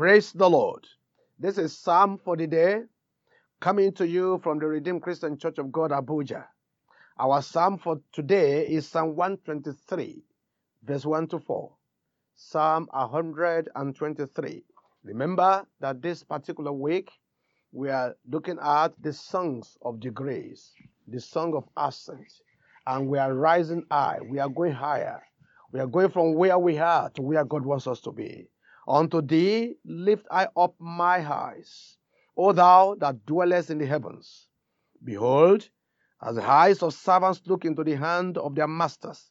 Praise the Lord. This is Psalm for the day, coming to you from the Redeemed Christian Church of God, Abuja. Our psalm for today is Psalm 123, verse 1 to 4. Psalm 123. Remember that this particular week we are looking at the songs of degrees, the song of ascent, and we are rising high. We are going higher. We are going from where we are to where God wants us to be. Unto thee lift I up my eyes, O thou that dwellest in the heavens. Behold, as the eyes of servants look into the hand of their masters,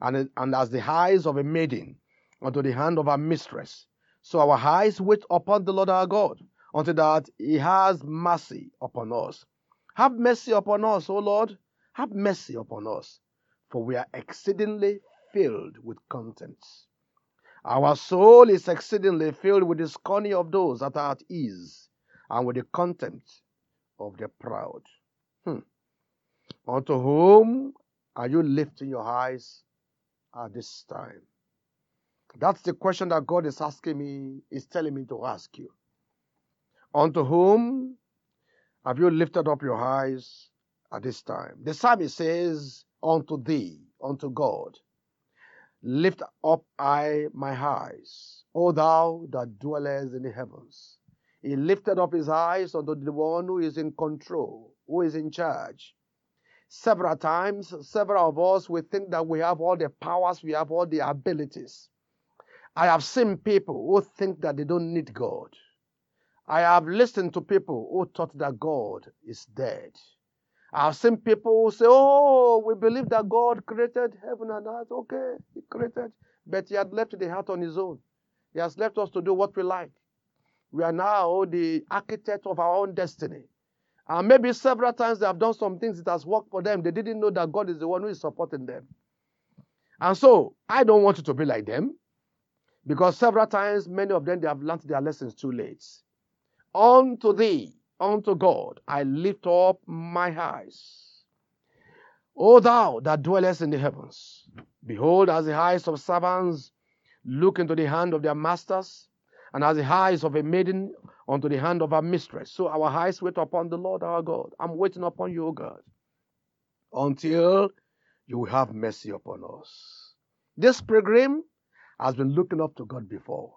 and, and as the eyes of a maiden unto the hand of her mistress, so our eyes wait upon the Lord our God, until that he has mercy upon us. Have mercy upon us, O Lord, have mercy upon us, for we are exceedingly filled with contempt. Our soul is exceedingly filled with the scorning of those that are at ease and with the contempt of the proud. Hmm. Unto whom are you lifting your eyes at this time? That's the question that God is asking me, is telling me to ask you. Unto whom have you lifted up your eyes at this time? The psalmist says, Unto thee, unto God. Lift up I my eyes, O thou that dwellest in the heavens. He lifted up his eyes unto the one who is in control, who is in charge. Several times, several of us, we think that we have all the powers, we have all the abilities. I have seen people who think that they don't need God. I have listened to people who thought that God is dead. I've seen people who say, Oh, we believe that God created heaven and earth. Okay, He created, but He had left the heart on His own. He has left us to do what we like. We are now the architect of our own destiny. And maybe several times they have done some things that has worked for them. They didn't know that God is the one who is supporting them. And so I don't want you to be like them. Because several times many of them they have learned their lessons too late. Unto thee unto God I lift up my eyes. O thou that dwellest in the heavens, behold, as the eyes of servants look into the hand of their masters, and as the eyes of a maiden unto the hand of her mistress. So our eyes wait upon the Lord our God. I'm waiting upon you, O God, until you will have mercy upon us. This pilgrim has been looking up to God before.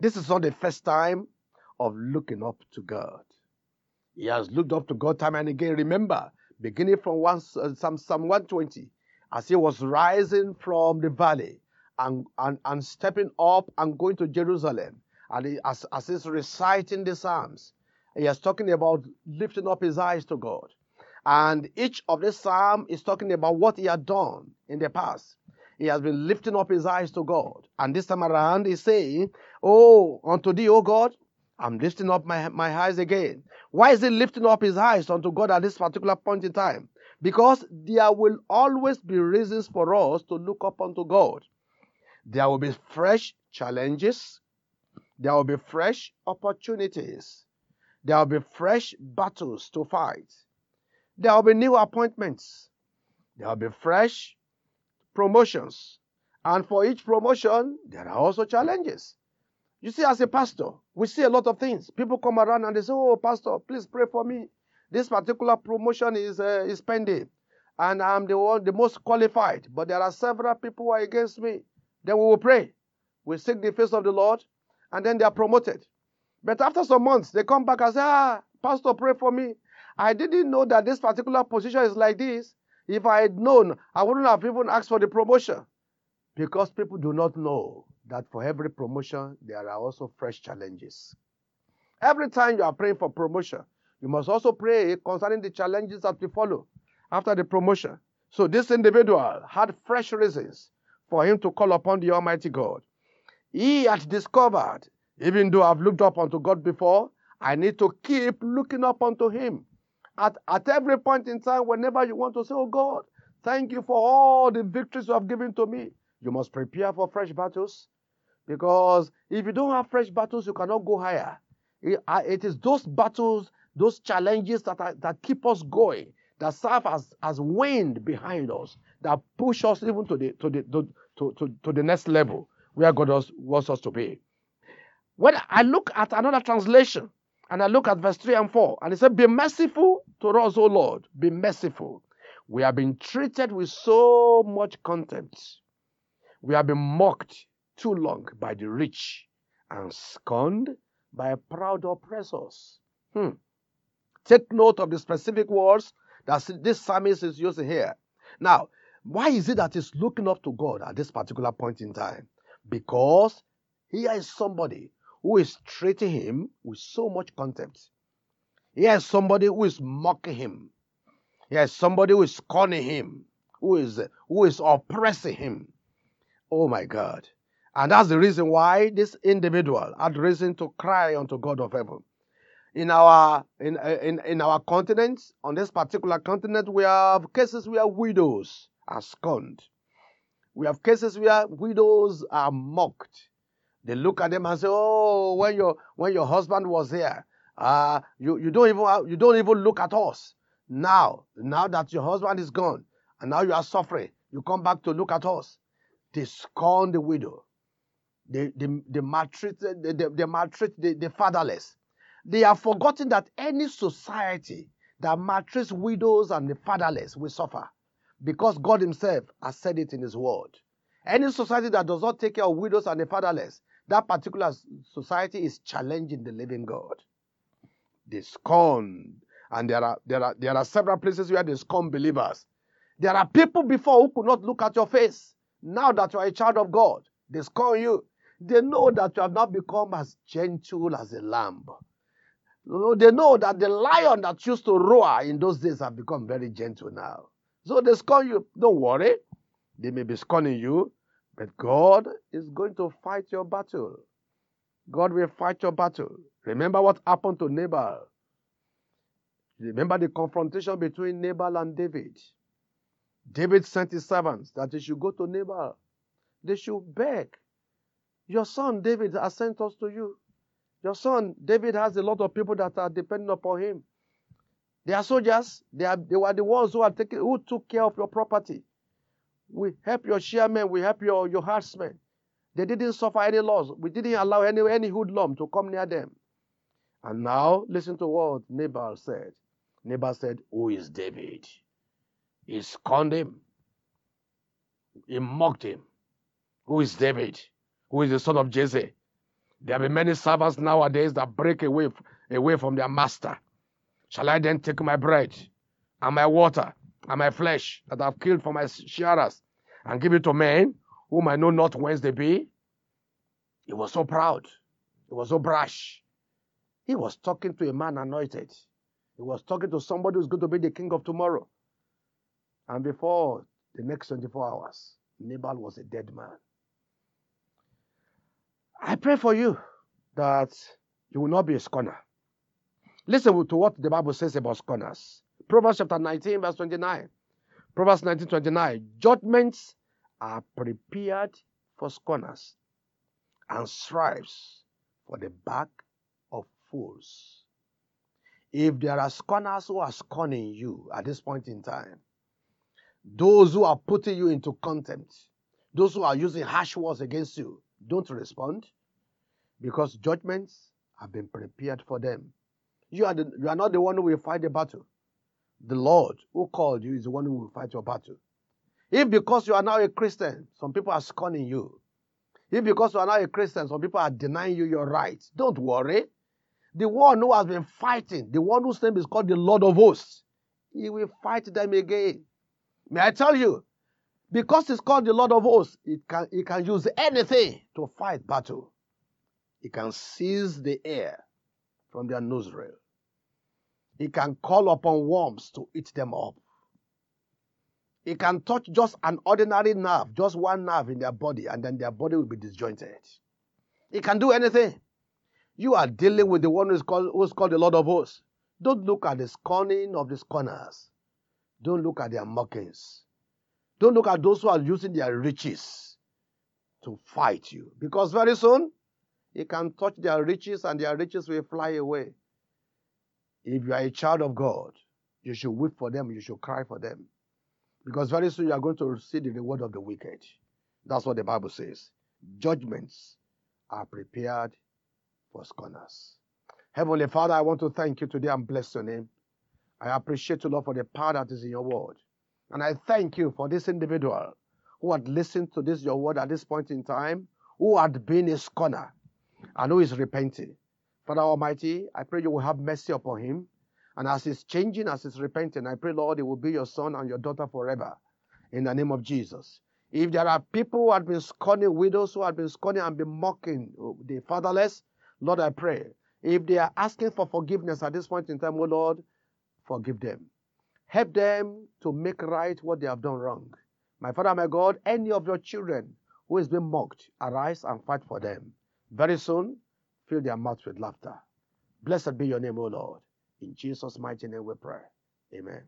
This is not the first time of looking up to God. He has looked up to God time and again. Remember, beginning from one, uh, Psalm, Psalm 120, as he was rising from the valley and, and, and stepping up and going to Jerusalem, and he, as, as he's reciting the Psalms, he is talking about lifting up his eyes to God. And each of the Psalm is talking about what he had done in the past. He has been lifting up his eyes to God. And this time around, he's saying, Oh, unto thee, O God, I'm lifting up my, my eyes again. Why is he lifting up his eyes unto God at this particular point in time? Because there will always be reasons for us to look up unto God. There will be fresh challenges. There will be fresh opportunities. There will be fresh battles to fight. There will be new appointments. There will be fresh promotions. And for each promotion, there are also challenges. You see, as a pastor, we see a lot of things. People come around and they say, "Oh, pastor, please pray for me. This particular promotion is uh, is pending, and I'm the one, the most qualified. But there are several people who are against me. Then we will pray. We seek the face of the Lord, and then they are promoted. But after some months, they come back and say, "Ah, pastor, pray for me. I didn't know that this particular position is like this. If I had known, I wouldn't have even asked for the promotion." Because people do not know that for every promotion, there are also fresh challenges. Every time you are praying for promotion, you must also pray concerning the challenges that will follow after the promotion. So this individual had fresh reasons for him to call upon the Almighty God. He had discovered, even though I've looked up unto God before, I need to keep looking up unto Him. At, at every point in time, whenever you want to say, Oh God, thank you for all the victories you have given to me, you must prepare for fresh battles. Because if you don't have fresh battles, you cannot go higher. It, it is those battles, those challenges that, are, that keep us going, that serve as, as wind behind us, that push us even to the, to the, to, to, to, to the next level where God wants us to be. When I look at another translation and I look at verse 3 and 4, and it said, Be merciful to us, O Lord, be merciful. We have been treated with so much contempt. We have been mocked too long by the rich and scorned by proud oppressors. Hmm. Take note of the specific words that this psalmist is using here. Now, why is it that he's looking up to God at this particular point in time? Because here is somebody who is treating him with so much contempt. Here is somebody who is mocking him. Here is somebody who is scorning him, who is who is oppressing him. Oh my God. And that's the reason why this individual had reason to cry unto God of heaven. In our in, in, in our continent, on this particular continent, we have cases where widows are scorned. We have cases where widows are mocked. They look at them and say, "Oh, when your when your husband was here, uh, you you don't even you don't even look at us. Now, now that your husband is gone, and now you are suffering, you come back to look at us." They scorn the widow. They, they, they maltreat, they, they, they maltreat the, the fatherless. They have forgotten that any society that maltreats widows and the fatherless will suffer because God Himself has said it in His word. Any society that does not take care of widows and the fatherless, that particular society is challenging the living God. They scorn, and there are there are there are several places where they scorn believers. There are people before who could not look at your face. Now that you are a child of God, they scorn you. They know that you have not become as gentle as a lamb. They know that the lion that used to roar in those days have become very gentle now. So they scorn you. Don't worry. They may be scorning you, but God is going to fight your battle. God will fight your battle. Remember what happened to Nabal. Remember the confrontation between Nabal and David. David sent his servants that they should go to Nabal. They should beg your son David has sent us to you. Your son David has a lot of people that are depending upon him. They are soldiers. They, are, they were the ones who are taking, who took care of your property. We help your chairmen. We help your, your herdsmen. They didn't suffer any loss. We didn't allow any, any hoodlum to come near them. And now, listen to what Nabal said. Nabal said, Who is David? He scorned him. He mocked him. Who is David? Who is the son of Jesse. There be many servants nowadays that break away, away from their master. Shall I then take my bread and my water and my flesh that I've killed for my shearers and give it to men whom I know not whence they be? He was so proud. He was so brash. He was talking to a man anointed. He was talking to somebody who's going to be the king of tomorrow. And before the next 24 hours, Nabal was a dead man. I pray for you that you will not be a scorner. Listen to what the Bible says about scorners. Proverbs chapter 19, verse 29. Proverbs 19, 29. Judgments are prepared for scorners and stripes for the back of fools. If there are scorners who are scorning you at this point in time, those who are putting you into contempt, those who are using harsh words against you, don't respond because judgments have been prepared for them. You are, the, you are not the one who will fight the battle. The Lord who called you is the one who will fight your battle. If because you are now a Christian, some people are scorning you. If because you are now a Christian, some people are denying you your rights, don't worry. The one who has been fighting, the one whose name is called the Lord of hosts, he will fight them again. May I tell you, because it's called the Lord of hosts, it can, it can use anything to fight battle. It can seize the air from their nostril. It can call upon worms to eat them up. It can touch just an ordinary nerve, just one nerve in their body, and then their body will be disjointed. It can do anything. You are dealing with the one who is called, who is called the Lord of hosts. Don't look at the scorning of the scorners. Don't look at their mockings. Don't look at those who are using their riches to fight you. Because very soon, you can touch their riches and their riches will fly away. If you are a child of God, you should weep for them, you should cry for them. Because very soon you are going to see the reward of the wicked. That's what the Bible says. Judgments are prepared for scorners. Heavenly Father, I want to thank you today and bless your name. I appreciate you, Lord, for the power that is in your word. And I thank you for this individual who had listened to this, your word, at this point in time, who had been a scorner and who is repenting. Father Almighty, I pray you will have mercy upon him. And as he's changing, as he's repenting, I pray, Lord, he will be your son and your daughter forever. In the name of Jesus. If there are people who have been scorning widows, who have been scorning and been mocking oh, the fatherless, Lord, I pray. If they are asking for forgiveness at this point in time, oh Lord, forgive them. Help them to make right what they have done wrong. My Father, my God, any of your children who is being mocked, arise and fight for them. Very soon, fill their mouths with laughter. Blessed be your name, O Lord. In Jesus' mighty name we pray. Amen.